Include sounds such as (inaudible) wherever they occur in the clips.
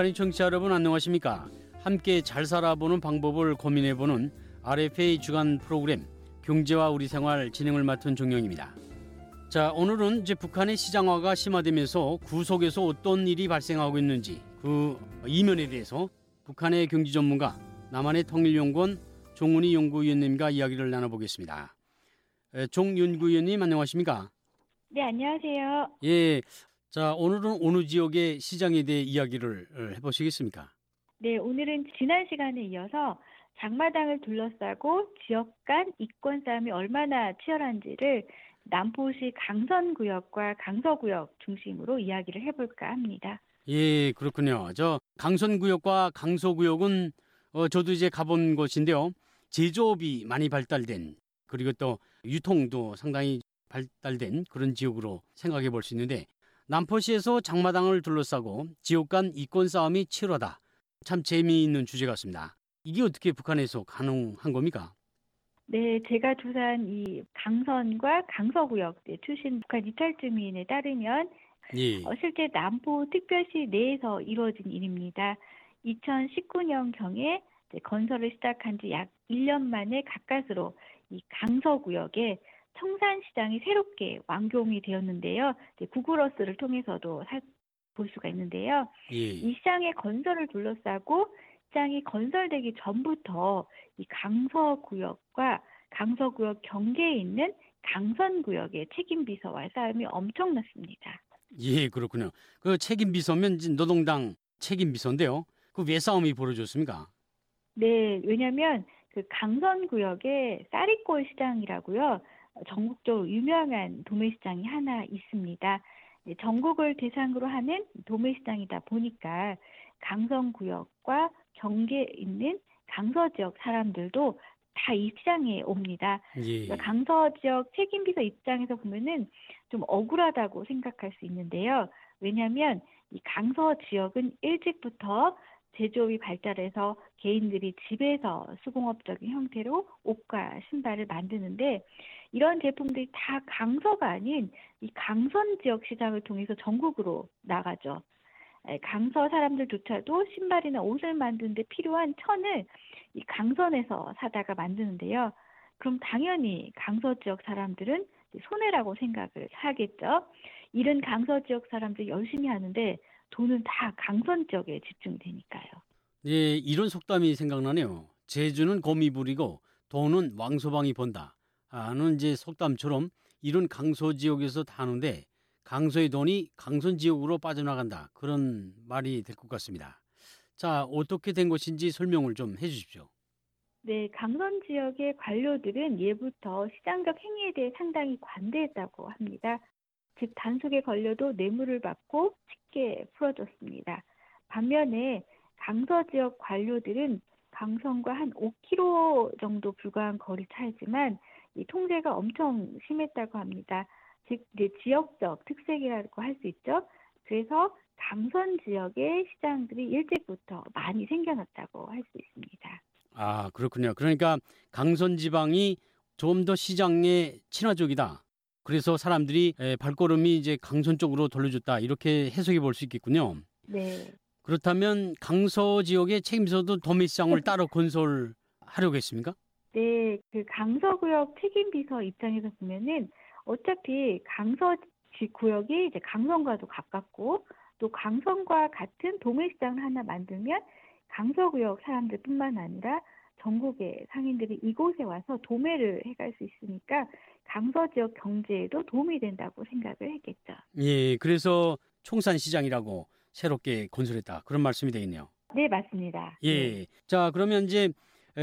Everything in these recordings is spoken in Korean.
북한인 청취자 여러분 안녕하십니까? 함께 잘 살아보는 방법을 고민해보는 RFA 주간 프로그램 경제와 우리 생활 진행을 맡은 종영입니다. 자, 오늘은 이제 북한의 시장화가 심화되면서 구속에서 어떤 일이 발생하고 있는지 그 이면에 대해서 북한의 경제 전문가 남한의 통일연구원 종훈이 연구위원님과 이야기를 나눠보겠습니다. 에, 종윤구위원님 안녕하십니까? 네, 안녕하세요. 예. 자, 오늘은 어느 지역의 시장에 대해 이야기를 어, 해보시겠습니까? 네, 오늘은 지난 시간에 이어서 장마당을 둘러싸고 지역 간 이권 싸움이 얼마나 치열한지를 남포시 강선구역과 강서구역 중심으로 이야기를 해볼까 합니다. 예, 그렇군요. 저 강선구역과 강서구역은 어, 저도 이제 가본 곳인데요. 제조업이 많이 발달된 그리고 또 유통도 상당히 발달된 그런 지역으로 생각해 볼 수 있는데 남포시에서 장마당을 둘러싸고 지역 간 이권 싸움이 치열하다. 참 재미있는 주제 같습니다. 이게 어떻게 북한에서 가능한 겁니까? 네, 제가 조사한 이 강선과 강서구역 출신 북한 이탈 주민에 따르면 예. 어, 실제 남포 특별시 내에서 이루어진 일입니다. 2019년 경에 건설을 시작한 지 약 1년 만에 가까스로 이 강서구역에 청산시장이 새롭게 완공이 되었는데요. 구글어스를 통해서도 살, 볼 수가 있는데요. 예. 이 시장의 건설을 둘러싸고 시장이 건설되기 전부터 이 강서구역과 강서구역 경계에 있는 강선구역의 책임 비서와의 싸움이 엄청났습니다. 예, 그렇군요. 그 책임 비서면 이제 노동당 책임 비서인데요. 그 왜 싸움이 벌어졌습니까? 네, 왜냐하면 그 강선구역에 쌀이골 시장이라고요. 전국적으로 유명한 도매시장이 하나 있습니다. 네, 전국을 대상으로 하는 도매시장이다 보니까 강선구역과 경계에 있는 강서 지역 사람들도 다 이 시장에 옵니다. 예. 그러니까 강서 지역 책임비서 입장에서 보면은 좀 억울하다고 생각할 수 있는데요. 왜냐하면 이 강서 지역은 일찍부터 제조업이 발달해서 개인들이 집에서 수공업적인 형태로 옷과 신발을 만드는데 이런 제품들이 다 강서가 아닌 이 강선 지역 시장을 통해서 전국으로 나가죠. 강서 사람들조차도 신발이나 옷을 만드는데 필요한 천을 이 강선에서 사다가 만드는데요. 그럼 당연히 강서 지역 사람들은 손해라고 생각을 하겠죠. 이런 강서 지역 사람들 열심히 하는데 돈은 다 강선 지역에 집중되니까요. 예, 이런 속담이 생각나네요. 제주는 부리고 돈은 왕소방이 번다. 하는 이제 속담처럼 이런 강서 지역에서 타는데 강서의 돈이 강선 지역으로 빠져나간다. 그런 말이 될 것 같습니다. 자, 어떻게 된 것인지 설명을 좀 해 주십시오. 네, 강선 지역의 관료들은 예부터 시장적 행위에 대해 상당히 관대했다고 합니다. 즉 단속에 걸려도 뇌물을 받고 쉽게 풀어줬습니다. 반면에 강서 지역 관료들은 강선과 한 5km 정도 불과한 거리 차이지만 이 통제가 엄청 심했다고 합니다. 즉 지역적 특색이라고 할 수 있죠. 그래서 강선 지역의 시장들이 일찍부터 많이 생겨났다고 할 수 있습니다. 아, 그렇군요. 그러니까 강선 지방이 좀 더 시장의 친화적이다. 그래서 사람들이 발걸음이 이제 강선 쪽으로 돌려줬다. 이렇게 해석해 볼 수 있겠군요. 네. 그렇다면 강서 지역의 책임서도 도매시장을 따로 (laughs) 건설하려고 했습니까? 네, 그 강서 구역 책임 비서 입장에서 보면은 어차피 강서 구역이 이제 강선과도 가깝고 또 강선과 같은 도매시장을 하나 만들면 강서 구역 사람들뿐만 아니라 전국의 상인들이 이곳에 와서 도매를 해갈 수 있으니까 강서 지역 경제에도 도움이 된다고 생각을 했겠죠. 예, 그래서 총산시장이라고 새롭게 건설했다 그런 말씀이 되겠네요. 네, 맞습니다. 예, 네. 자 그러면 이제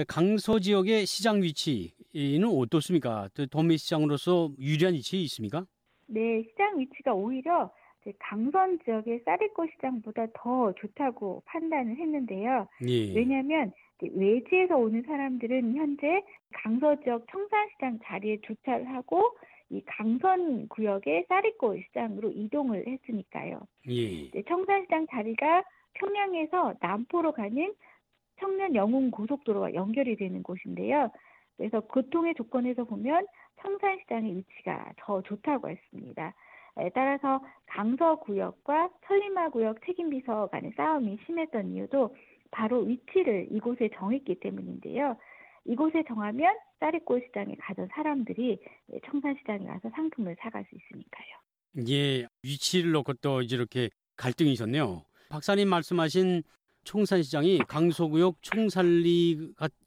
강서 지역의 시장 위치는 어떻습니까? 도매 시장으로서 유리한 위치에 있습니까? 네, 시장 위치가 오히려 강선 지역의 쌀이꽃 시장보다 더 좋다고 판단을 했는데요. 예. 왜냐하면 외지에서 오는 사람들은 현재 강서 지역 청산시장 자리에 주차를 하고 이 강선 구역의 쌀이꽃 시장으로 이동을 했으니까요. 예. 청산시장 자리가 평양에서 남포로 가는 청년 영웅 고속도로와 연결이 되는 곳인데요. 그래서 교통의 조건에서 보면 청산시장의 위치가 더 좋다고 했습니다. 따라서 강서 구역과 천리마 구역 책임비서 간의 싸움이 심했던 이유도 바로 위치를 이곳에 정했기 때문인데요. 이곳에 정하면 쌀이골 시장에 가던 사람들이 청산시장에 가서 상품을 사갈 수 있으니까요. 예, 위치를 놓고 또 이렇게 갈등이 있었네요. 박사님 말씀하신 총산시장이 강서구역 총살리에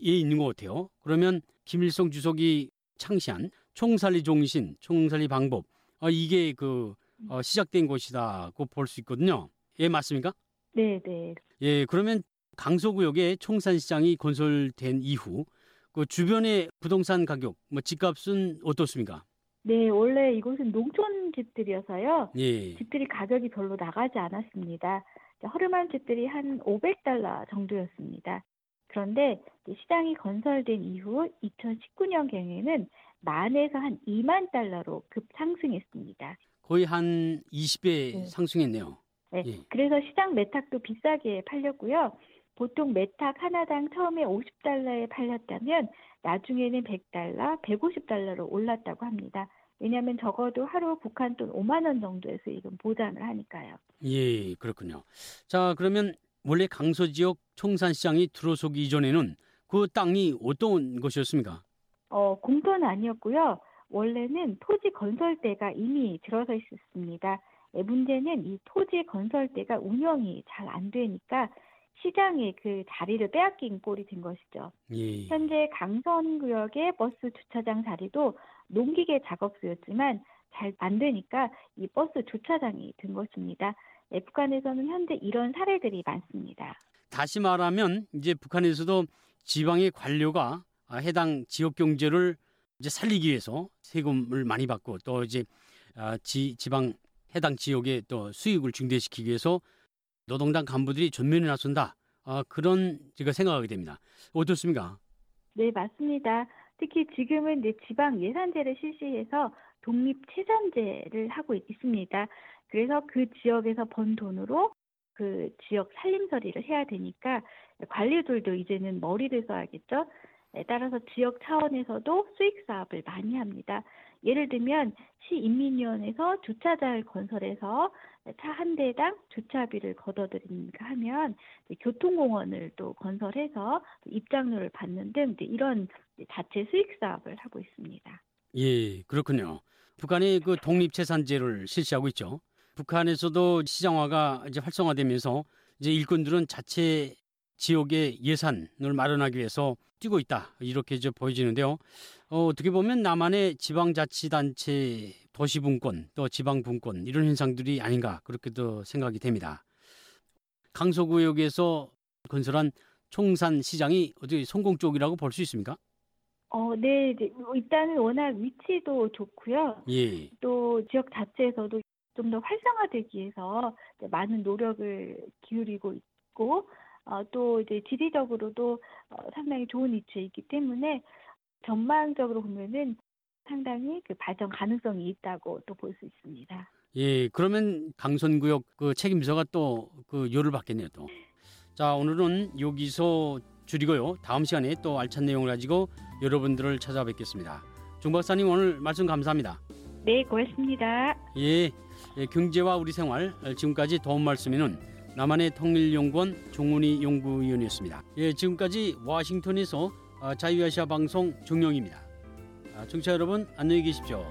있는 것 같아요. 그러면 김일성 주석이 창시한 총살리 종신, 총살리 방법, 어, 이게 그 어, 시작된 곳이다고 볼 수 있거든요. 예, 맞습니까? 네, 네. 예, 그러면 강서구역에 총산시장이 건설된 이후 그 주변의 부동산 가격, 뭐 집값은 어떻습니까? 네, 원래 이곳은 농촌 집들이어서요. 예. 집들이 가격이 별로 나가지 않았습니다. 허름한 집들이 한 500달러 정도였습니다. 그런데 시장이 건설된 이후 2019년경에는 만에서 한 2만 달러로 급 상승했습니다. 거의 한 20배 네. 상승했네요. 네, 예. 그래서 시장 매탁도 비싸게 팔렸고요. 보통 매탁 하나당 처음에 50달러에 팔렸다면 나중에는 100달러, 150달러로 올랐다고 합니다. 왜냐하면 적어도 하루 북한 돈 5만 원 정도의 수익은 보장을 하니까요. 예, 그렇군요. 자, 그러면 원래 강서 지역 총산시장이 들어서기 이전에는 그 땅이 어떤 것이었습니까? 어, 공터는 아니었고요. 원래는 토지 건설대가 이미 들어서 있었습니다. 예, 문제는 이 토지 건설대가 운영이 잘 안 되니까 시장에 그 자리를 빼앗긴 꼴이 된 것이죠. 예. 현재 강선 구역의 버스 주차장 자리도 농기계 작업소였지만 잘 안 되니까 이 버스 주차장이 된 것입니다. 예, 북한에서는 현재 이런 사례들이 많습니다. 다시 말하면 이제 북한에서도 지방의 관료가 아, 해당 지역 경제를 이제 살리기 위해서 세금을 많이 받고 또 이제 아, 지, 지방 해당 지역의 또 수익을 증대시키기 위해서 노동당 간부들이 전면에 나선다. 아, 그런 제가 생각하게 됩니다. 어떻습니까? 네, 맞습니다. 특히 지금은 이제 지방 예산제를 실시해서 독립 체산제를 하고 있- 있습니다. 그래서 그 지역에서 번 돈으로 그 지역 살림살이를 해야 되니까 관리들도 이제는 머리를 써야겠죠. 네, 따라서 지역 차원에서도 수익 사업을 많이 합니다. 예를 들면 시인민위원회에서 주차장을 건설해서 차 한 대당 주차비를 걷어들이는가 하면 교통공원을 또 건설해서 입장료를 받는 등 이런 자체 수익 사업을 하고 있습니다. 예, 그렇군요. 북한이 그 독립재산제를 실시하고 있죠. 북한에서도 시장화가 이제 활성화되면서 이제 일꾼들은 자체 지역의 예산을 마련하기 위해서 뛰고 있다 이렇게 이제 보여지는데요. 어, 어떻게 보면 남한의 지방자치단체 도시분권 또 지방분권 이런 현상들이 아닌가 그렇게도 생각이 됩니다. 강서구역에서 건설한 총산 시장이 어떻게 성공 쪽이라고 볼 수 있습니까? 어, 네, 일단은 워낙 위치도 좋고요. 예, 또 지역 자체에서도 좀 더 활성화되기 위해서 많은 노력을 기울이고 있고 어, 또 이제 지리적으로도 어, 상당히 좋은 위치에 있기 때문에 전망적으로 보면은 상당히 그 발전 가능성이 있다고 또 볼 수 있습니다. 예, 그러면 강선구역 그 책임서가 또 그 요를 받겠네요 또. 자, 오늘은 여기서 줄이고요. 다음 시간에 또 알찬 내용을 가지고 여러분들을 찾아뵙겠습니다. 종 박사님 오늘 말씀 감사합니다. 네, 고맙습니다. 예, 예, 경제와 우리 생활 어, 지금까지 도움 말씀에는 남한의 통일연구원 종훈이 연구위원이었습니다. 예, 지금까지 워싱턴에서 어, 자유아시아 방송 종영입니다. 아, 청취자 여러분 안녕히 계십시오.